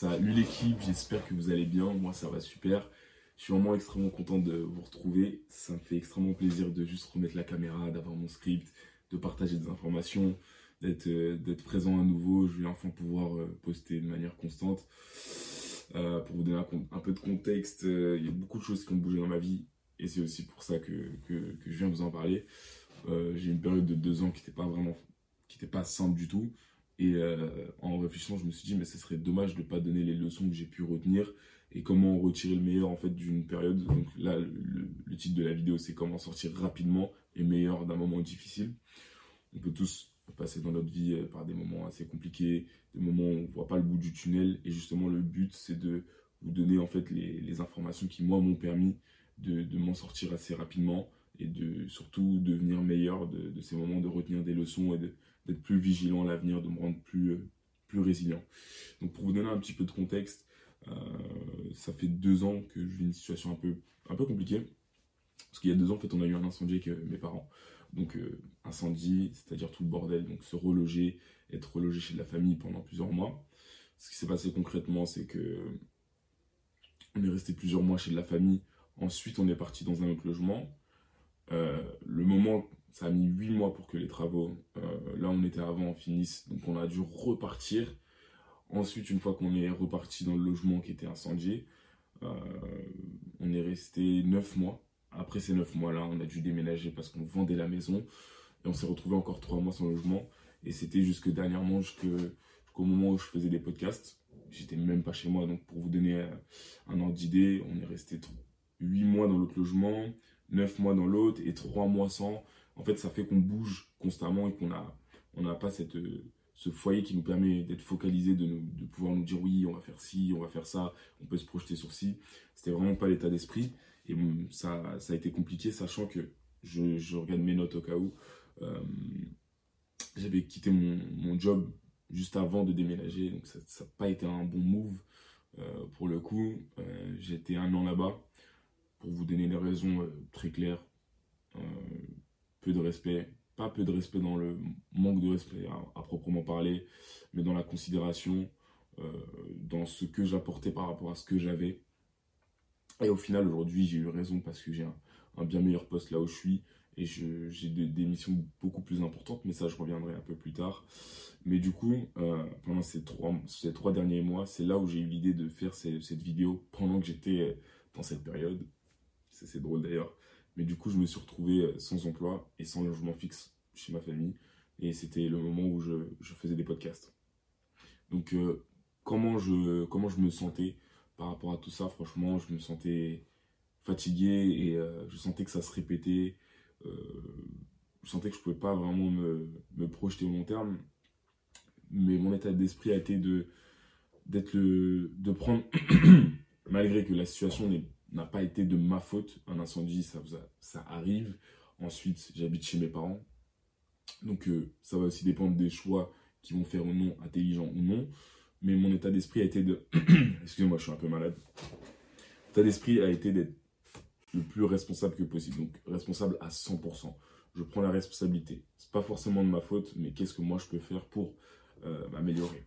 Salut l'équipe, j'espère que vous allez bien. Moi, ça va super. Je suis vraiment extrêmement content de vous retrouver. Ça me fait extrêmement plaisir de juste remettre la caméra, d'avoir mon script, de partager des informations, d'être euh, présent à nouveau. Je vais enfin pouvoir euh, poster de manière constante. Euh, pour vous donner un, peu de contexte, il y a beaucoup de choses qui ont bougé dans ma vie et c'est aussi pour ça que, que, je viens vous en parler. J'ai une période de deux ans qui n'était pas vraiment, qui n'était pas simple du tout. Et en réfléchissant, je me suis dit, mais ce serait dommage de ne pas donner les leçons que j'ai pu retenir et comment retirer le meilleur en fait d'une période. Donc là, le, titre de la vidéo, c'est comment sortir rapidement et meilleur d'un moment difficile. On peut tous passer dans notre vie euh, par des moments assez compliqués, des moments où on ne voit pas le bout du tunnel. Et justement, le but, c'est de vous donner en fait les, informations qui, moi, m'ont permis de, m'en sortir assez rapidement et de surtout devenir meilleur de, de, ces moments, de retenir des leçons et d'être plus vigilant à l'avenir, de me rendre plus, euh, plus résilient. Donc pour vous donner un petit peu de contexte, euh, ça fait deux ans que je vis une situation un peu, un peu compliquée. Parce qu'il y a deux ans, en fait, on a eu un incendie avec euh, mes parents. Donc, incendie, c'est-à-dire tout le bordel. Donc, se reloger, être relogé chez de la famille pendant plusieurs mois. Ce qui s'est passé concrètement, c'est que on est resté plusieurs mois chez de la famille. Ensuite, on est parti dans un autre logement. le moment, ça a mis huit mois pour que les travaux, là on était avant, finissent. Donc, on a dû repartir Ensuite, une fois qu'on est reparti dans le logement qui était incendié, euh, on est resté 9 mois. Après ces 9 mois-là, on a dû déménager parce qu'on vendait la maison. Et on s'est retrouvé encore 3 mois sans logement. Et c'était jusque dernièrement, jusqu'au moment où je faisais des podcasts. J'étais même pas chez moi. Donc pour vous donner euh, un ordre d'idée, on est resté 8 mois dans l'autre logement, 9 mois dans l'autre et 3 mois sans. En fait, ça fait qu'on bouge constamment et qu'on n'a on pas cette ce foyer qui nous permet d'être focalisé, de, pouvoir nous dire oui, on va faire ci, on va faire ça, on peut se projeter sur ci. C'était vraiment pas l'état d'esprit. Et ça, ça a été compliqué, sachant que je, regarde mes notes au cas où. Euh, j'avais quitté mon, job juste avant de déménager, donc ça n'a pas été un bon move euh, pour le coup. Euh, J'étais un an là-bas. Pour vous donner les raisons très claires, peu de respect, pas peu de respect dans le manque de respect à, proprement parler, mais dans la considération, euh, dans ce que j'apportais par rapport à ce que j'avais. Et au final, aujourd'hui, j'ai eu raison parce que j'ai un, bien meilleur poste là où je suis et j'ai des, missions beaucoup plus importantes, mais ça, je reviendrai un peu plus tard. Mais du coup, euh, pendant ces trois, ces trois derniers mois, c'est là où j'ai eu l'idée de faire cette vidéo pendant que j'étais dans cette période. C'est drôle d'ailleurs. Mais du coup, je me suis retrouvé euh, sans emploi et sans logement fixe chez ma famille. Et c'était le moment où je, faisais des podcasts. Donc, euh, comment, je, comment je me sentais par rapport à tout ça? Franchement, je me sentais fatigué et euh, je sentais que ça se répétait. je sentais que je ne pouvais pas vraiment me, me, projeter au long terme. Mais mon état d'esprit a été de d'être le de prendre malgré que la situation n'est n'a pas été de ma faute. Un incendie, ça, ça arrive. Ensuite, j'habite chez mes parents. Donc, euh, ça va aussi dépendre des choix qui vont faire ou non, intelligents ou non. Mais mon état d'esprit a été de. Excusez-moi, je suis un peu malade. L'état d'esprit a été d'être le plus responsable que possible. Donc, responsable à 100%. Je prends la responsabilité. C'est pas forcément de ma faute, mais qu'est-ce que moi je peux faire pour euh, m'améliorer?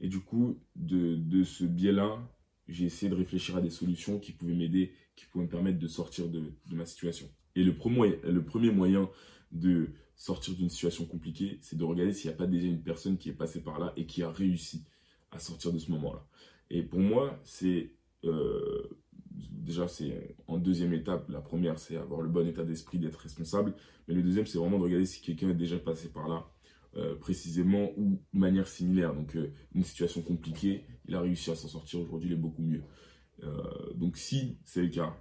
Et du coup, de, de ce biais-là, j'ai essayé de réfléchir à des solutions qui pouvaient m'aider, qui pouvaient me permettre de sortir de, ma situation. Et le premier, le premier moyen de sortir d'une situation compliquée, c'est de regarder s'il n'y a pas déjà une personne qui est passée par là et qui a réussi à sortir de ce moment-là. Et pour moi, c'est euh, déjà c'est en deuxième étape. La première, c'est avoir le bon état d'esprit, d'être responsable. Mais le deuxième, c'est vraiment de regarder si quelqu'un est déjà passé par là euh, précisément ou de manière similaire. Donc euh, une situation compliquée, il a réussi à s'en sortir aujourd'hui, il est beaucoup mieux. Euh, donc si c'est le cas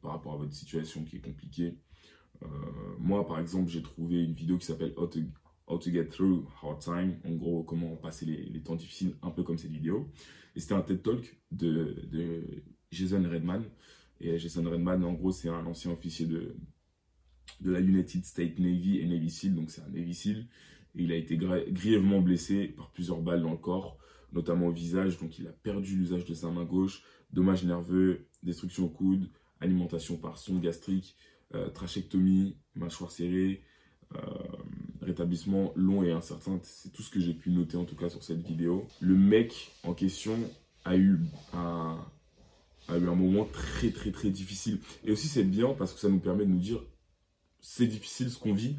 par rapport à votre situation qui est compliquée, moi par exemple j'ai trouvé une vidéo qui s'appelle How to, Get Through Hard Time, en gros comment passer les, temps difficiles, un peu comme cette vidéo. Et c'était un TED Talk de, de Jason Redman. Et Jason Redman, en gros, c'est un ancien officier de, de la United States Navy et Navy SEAL, donc c'est un Navy SEAL il a été grièvement blessé par plusieurs balles dans le corps, notamment au visage. Donc il a perdu l'usage de sa main gauche, dommages nerveux, destruction au coude, alimentation par sonde gastrique, euh, trachectomie, mâchoire serrée, euh, rétablissement long et incertain. C'est tout ce que j'ai pu noter en tout cas sur cette vidéo. Le mec en question a eu un, a eu un moment très très très difficile. Et aussi c'est bien parce que ça nous permet de nous dire c'est difficile ce qu'on vit,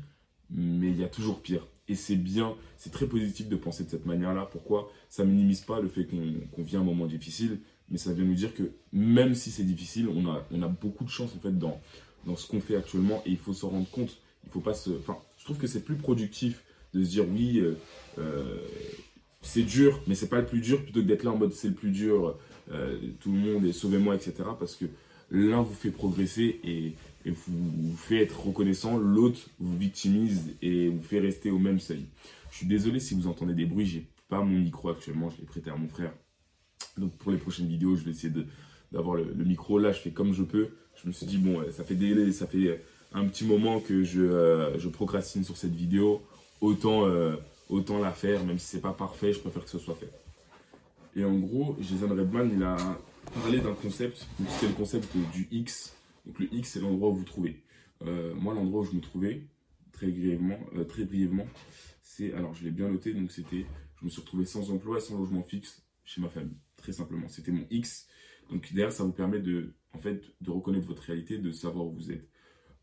mais il y a toujours pire. Et c'est bien, c'est très positif de penser de cette manière-là. Pourquoi Ça minimise pas le fait qu'on vit un moment difficile, mais ça vient nous dire que même si c'est difficile, on a, on a beaucoup de chance en fait dans, dans ce qu'on fait actuellement et il faut s'en rendre compte. Il faut pas se, enfin, je trouve que c'est plus productif de se dire oui, euh, euh, c'est dur, mais c'est pas le plus dur plutôt que d'être là en mode c'est le plus dur, euh, tout le monde est sauvez-moi, etc. Parce que l'un vous fait progresser et, vous, fait être reconnaissant, l'autre vous victimise et vous fait rester au même seuil. Je suis désolé si vous entendez des bruits, j'ai pas mon micro actuellement, je l'ai prêté à mon frère. Donc pour les prochaines vidéos, je vais essayer d'avoir le, micro. Là, je fais comme je peux. Je me suis dit, bon, ça fait ça fait un petit moment que je, euh, je procrastine sur cette vidéo. Autant, euh, autant la faire, même si c'est pas parfait, je préfère que ce soit fait. Et en gros, Jason Redman, il a parlé d'un concept, c'est le concept du X. Donc le X, c'est l'endroit où vous trouvez. Euh, moi, l'endroit où je me trouvais, très brièvement, très brièvement c'est, alors je l'ai bien noté, donc c'était, je me suis retrouvé sans emploi et sans logement fixe chez ma famille, très simplement. C'était mon X. Donc derrière, ça vous permet de, en fait, de reconnaître votre réalité, de savoir où vous êtes.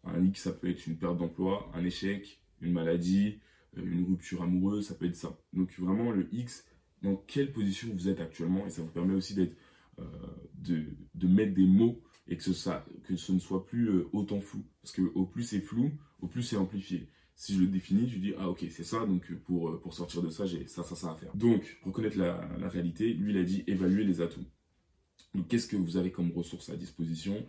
Un X, ça peut être une perte d'emploi, un échec, une maladie, euh, une rupture amoureuse, ça peut être ça. Donc vraiment, le X, dans quelle position vous êtes actuellement, et ça vous permet aussi d'être, euh, de, mettre des mots et que, ça, que ce ne soit plus euh, autant flou. Parce que au plus c'est flou, au plus c'est amplifié. Si je le définis, je dis, ah ok, c'est ça, donc pour, pour sortir de ça, j'ai ça, ça, ça à faire. Donc, reconnaître la, réalité, lui, il a dit évaluer les atouts. Donc, qu'est-ce que vous avez comme ressources à disposition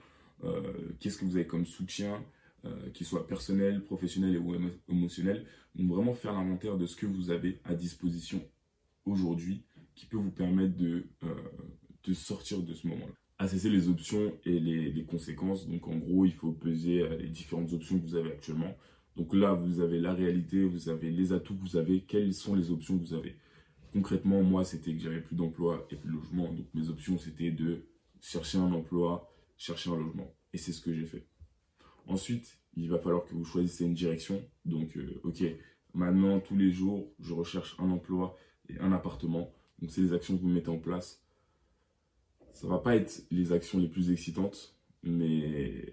Qu'est-ce que vous avez comme soutien euh, qu'il soit personnel, professionnel ou émotionnel. Donc vraiment faire l'inventaire de ce que vous avez à disposition aujourd'hui qui peut vous permettre de, euh, de sortir de ce moment-là. Assesser les options et les, conséquences. Donc en gros, il faut peser euh, les différentes options que vous avez actuellement. Donc là, vous avez la réalité, vous avez les atouts que vous avez, quelles sont les options que vous avez? Concrètement, moi, c'était que j'avais plus d'emploi et plus de logement. Donc mes options, c'était de chercher un emploi, chercher un logement. Et c'est ce que j'ai fait. Ensuite, il va falloir que vous choisissez une direction. Donc, euh, ok, maintenant, tous les jours, je recherche un emploi et un appartement. Donc, c'est les actions que vous mettez en place. Ça va pas être les actions les plus excitantes, mais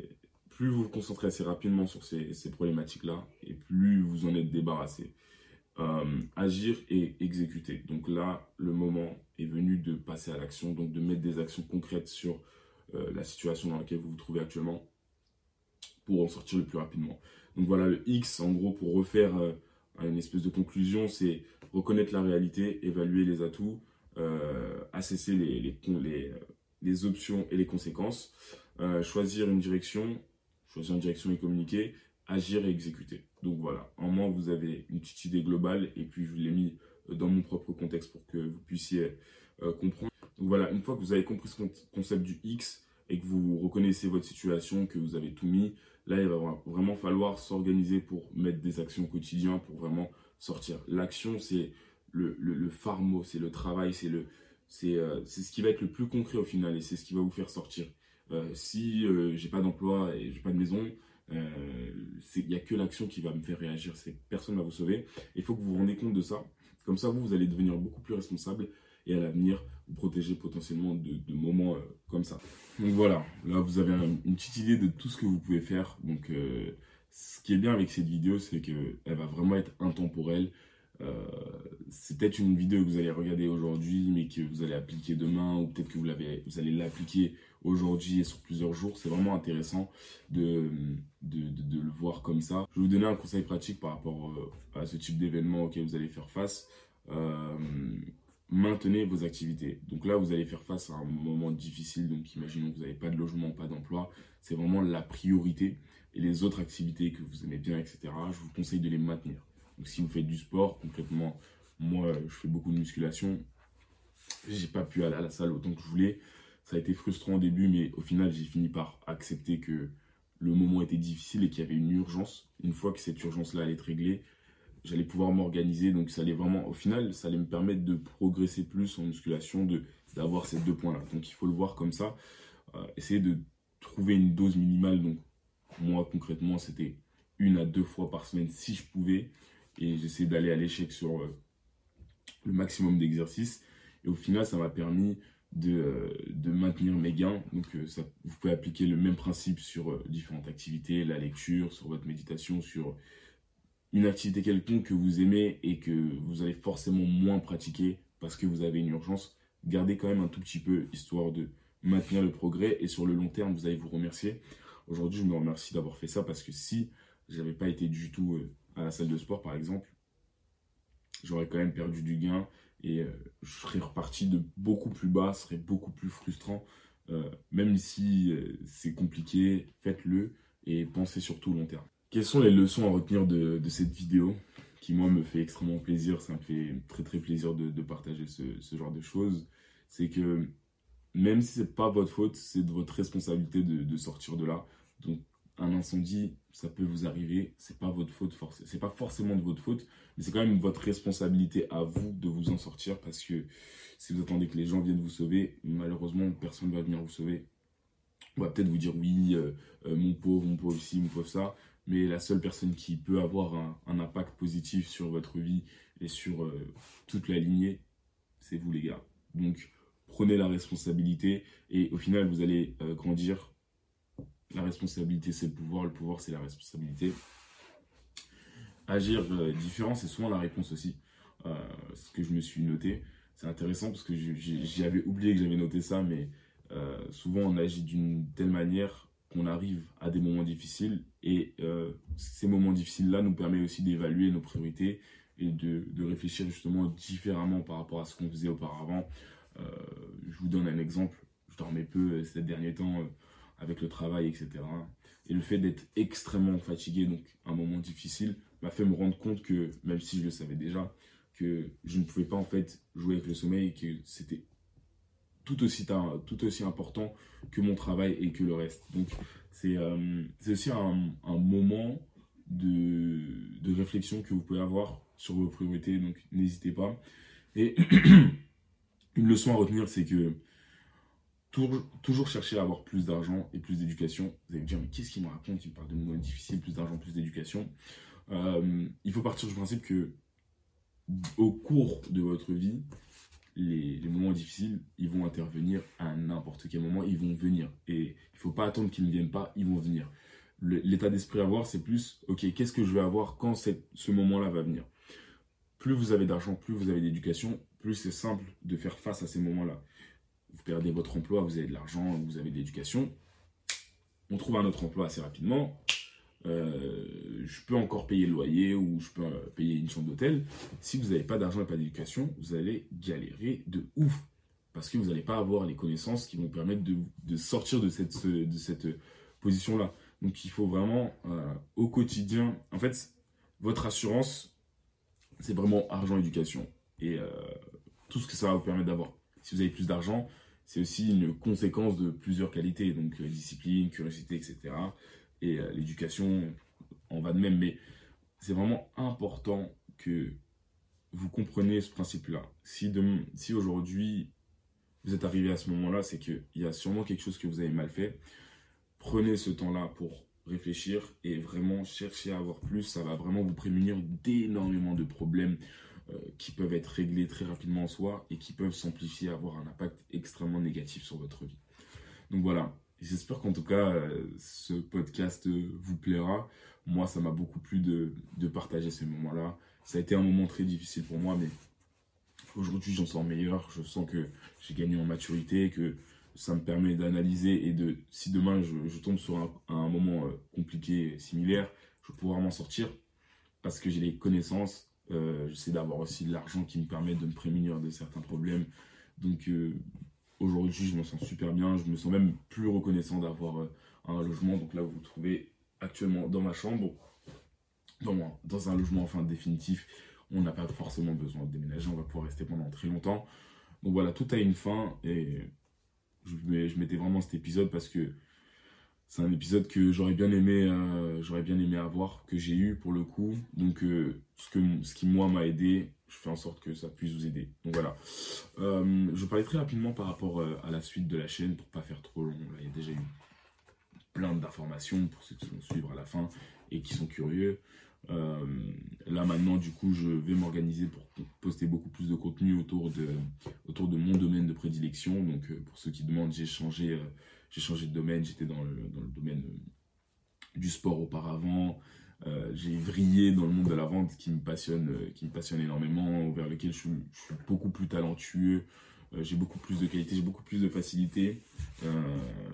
plus vous vous concentrez assez rapidement sur ces, problématiques-là, et plus vous en êtes débarrassé. Euh, agir et exécuter. Donc là, le moment est venu de passer à l'action, donc de mettre des actions concrètes sur euh, la situation dans laquelle vous vous trouvez actuellement pour en sortir le plus rapidement. Donc voilà, le X, en gros, pour refaire euh, une espèce de conclusion, c'est reconnaître la réalité, évaluer les atouts, euh, assesser les, les, les, les, options et les conséquences, euh, choisir une direction, choisir une direction et communiquer, agir et exécuter. Donc voilà, en moins vous avez une petite idée globale et puis je vous l'ai mis dans mon propre contexte pour que vous puissiez comprendre. Donc voilà, une fois que vous avez compris ce concept du X et que vous reconnaissez votre situation, que vous avez tout mis, Là, il va vraiment falloir s'organiser pour mettre des actions au quotidien, pour vraiment sortir. L'action, c'est le, le, mot, c'est le travail, c'est le, euh, c'est ce qui va être le plus concret au final et c'est ce qui va vous faire sortir. Euh, si euh, j'ai pas d'emploi et j'ai pas de maison, il n'y a que l'action qui va me faire réagir. Personne ne va vous sauver. Il faut que vous vous rendez compte de ça. Comme ça, vous, vous allez devenir beaucoup plus responsable et à l'avenir, vous protéger potentiellement de, de moments comme ça. Donc voilà, là vous avez une petite idée de tout ce que vous pouvez faire. Donc euh, ce qui est bien avec cette vidéo, c'est qu'elle va vraiment être intemporelle. Euh, c'est peut-être une vidéo que vous allez regarder aujourd'hui, mais que vous allez appliquer demain, ou peut-être que vous, allez l'appliquer aujourd'hui et sur plusieurs jours. C'est vraiment intéressant de, de, le voir comme ça. Je vais vous donner un conseil pratique par rapport euh, à ce type d'événement auquel vous allez faire face maintenez vos activités. Donc là, vous allez faire face à un moment difficile. Donc imaginons que vous n'avez pas de logement, pas d'emploi. C'est vraiment la priorité. Et les autres activités que vous aimez bien, etc., je vous conseille de les maintenir. Donc si vous faites du sport, concrètement, moi, je fais beaucoup de musculation. J'ai pas pu aller à la salle autant que je voulais. Ça a été frustrant au début, mais au final, j'ai fini par accepter que le moment était difficile et qu'il y avait une urgence. Une fois que cette urgence-là allait être réglée, j'allais pouvoir m'organiser. Donc, ça allait vraiment, au final, ça allait me permettre de progresser plus en musculation, de d'avoir ces deux points-là. Donc, il faut le voir comme ça. Euh, essayer de trouver une dose minimale. Donc, moi, concrètement, c'était une à deux fois par semaine si je pouvais. Et j'essayais d'aller à l'échec sur euh, le maximum d'exercices. Et au final, ça m'a permis de, de maintenir mes gains. Donc ça, vous pouvez appliquer le même principe sur différentes activités, la lecture, sur votre méditation, sur une activité quelconque que vous aimez et que vous allez forcément moins pratiquer parce que vous avez une urgence. Gardez quand même un tout petit peu histoire de maintenir le progrès et sur le long terme, vous allez vous remercier. Aujourd'hui, je me remercie d'avoir fait ça parce que si j'avais pas été du tout euh, la salle de sport, par exemple, j'aurais quand même perdu du gain et euh, je serais reparti de beaucoup plus bas, serait beaucoup plus frustrant. Euh, même si c'est compliqué, faites-le et pensez surtout long terme. Quelles sont les leçons à retenir de, cette vidéo qui, moi, me fait extrêmement plaisir Ça me fait très, très plaisir de, partager ce, genre de choses. C'est que même si c'est pas votre faute, c'est de votre responsabilité de, sortir de là. Donc, un incendie, ça peut vous arriver, c'est pas votre faute, c'est pas forcément de votre faute, mais c'est quand même votre responsabilité à vous de vous en sortir parce que si vous attendez que les gens viennent vous sauver, malheureusement, personne ne va venir vous sauver. On va peut-être vous dire oui, euh, euh, mon pauvre, mon pauvre ici, mon pauvre ça, mais la seule personne qui peut avoir un, impact positif sur votre vie et sur euh, toute la lignée, c'est vous les gars. Donc, prenez la responsabilité et au final, vous allez grandir. La responsabilité, c'est le pouvoir, le pouvoir, c'est la responsabilité. Agir euh, différent, c'est souvent la réponse aussi. Euh, ce que je me suis noté, c'est intéressant parce que j'avais oublié que j'avais noté ça, mais souvent on agit d'une telle manière qu'on arrive à des moments difficiles et ces moments difficiles-là nous permettent aussi d'évaluer nos priorités et de, de, réfléchir justement différemment par rapport à ce qu'on faisait auparavant. Euh, je vous donne un exemple. Je dormais peu euh, ces derniers temps euh, avec le travail, etc. Et le fait d'être extrêmement fatigué, donc un moment difficile, m'a fait me rendre compte que, même si je le savais déjà, que je ne pouvais pas en fait jouer avec le sommeil que c'était tout aussi, tout aussi important que mon travail et que le reste. Donc c'est aussi un, un moment de, de, réflexion que vous pouvez avoir sur vos priorités, donc n'hésitez pas. Et une leçon à retenir, c'est que toujours, chercher à avoir plus d'argent et plus d'éducation. Vous allez me dire, mais qu'est-ce qu'il me raconte? Il parle de moments difficiles, plus d'argent, plus d'éducation. Euh, il faut partir du principe que au cours de votre vie, les, moments difficiles, ils vont intervenir à n'importe quel moment, ils vont venir. Et il ne faut pas attendre qu'ils ne viennent pas, ils vont venir. L'état d'esprit à avoir, c'est plus, ok, qu'est-ce que je vais avoir quand ce moment-là va venir? Plus vous avez d'argent, plus vous avez d'éducation, plus c'est simple de faire face à ces moments-là. Vous perdez votre emploi, vous avez de l'argent, vous avez de l'éducation. On trouve un autre emploi assez rapidement. Euh, je peux encore payer le loyer ou je peux euh, payer une chambre d'hôtel. Si vous n'avez pas d'argent et pas d'éducation, vous allez galérer de ouf. Parce que vous n'allez pas avoir les connaissances qui vont permettre de, sortir de cette, position-là. Donc il faut vraiment, euh, au quotidien, en fait, votre assurance, c'est vraiment argent-éducation. Et tout ce que ça va vous permettre d'avoir. Si vous avez plus d'argent, c'est aussi une conséquence de plusieurs qualités, donc euh, discipline, curiosité, etc. Et euh, l'éducation en va de même, mais c'est vraiment important que vous compreniez ce principe-là. Si, si aujourd'hui vous êtes arrivé à ce moment-là, c'est qu'il y a sûrement quelque chose que vous avez mal fait. Prenez ce temps-là pour réfléchir et vraiment chercher à avoir plus. Ça va vraiment vous prémunir d'énormément de problèmes qui peuvent être réglés très rapidement en soi et qui peuvent s'amplifier, avoir un impact extrêmement négatif sur votre vie. Donc voilà, j'espère qu'en tout cas euh, ce podcast vous plaira. Moi, ça m'a beaucoup plu de, de partager ces moments-là. Ça a été un moment très difficile pour moi, mais aujourd'hui j'en sors meilleur. Je sens que j'ai gagné en maturité, que ça me permet d'analyser et de, si demain je, tombe sur un, moment euh, compliqué similaire, je pouvoir m'en sortir parce que j'ai les connaissances, euh, j'essaie d'avoir aussi de l'argent qui me permet de me prémunir de certains problèmes. Donc euh, aujourd'hui, je me sens super bien. Je me sens même plus reconnaissant d'avoir euh, un logement. Donc là, vous vous trouvez actuellement dans ma chambre, dans, dans un logement enfin définitif. On n'a pas forcément besoin de déménager. On va pouvoir rester pendant très longtemps. Donc voilà, tout a une fin. Et je, je mettais vraiment cet épisode parce que c'est un épisode que j'aurais bien aimé euh, j'aurais bien aimé avoir que j'ai eu pour le coup. Donc euh, ce que ce qui moi m'a aidé je fais en sorte que ça puisse vous aider. Donc voilà. Euh, je parlais très rapidement par rapport à la suite de la chaîne pour pas faire trop long. Là il y a déjà eu plein d'informations pour ceux qui vont suivre à la fin et qui sont curieux. Là maintenant, du coup, je vais m'organiser pour poster beaucoup plus de contenu autour de, autour de mon domaine de prédilection. Donc, pour ceux qui demandent, j'ai changé, j'ai changé de domaine. J'étais dans le, dans le domaine du sport auparavant. Euh, j'ai vrillé dans le monde de la vente qui me passionne, euh, qui me passionne énormément, vers lequel je suis, beaucoup plus talentueux, euh, j'ai beaucoup plus de qualité, j'ai beaucoup plus de facilité.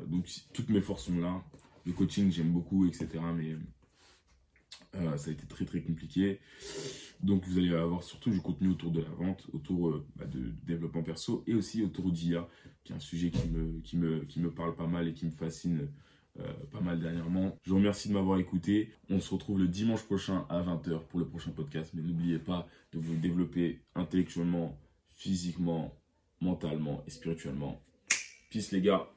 donc toutes mes forces sont là. Le coaching, j'aime beaucoup, etc. Mais ça a été très très compliqué. Donc vous allez avoir surtout du contenu autour de la vente, autour bah, de, développement perso et aussi autour d'IA, qui est un sujet qui me, qui, me, qui me parle pas mal et qui me fascine euh, pas mal dernièrement. Je vous remercie de m'avoir écouté. On se retrouve le dimanche prochain à 20h pour le prochain podcast. Mais n'oubliez pas de vous développer intellectuellement, physiquement, mentalement et spirituellement. Peace les gars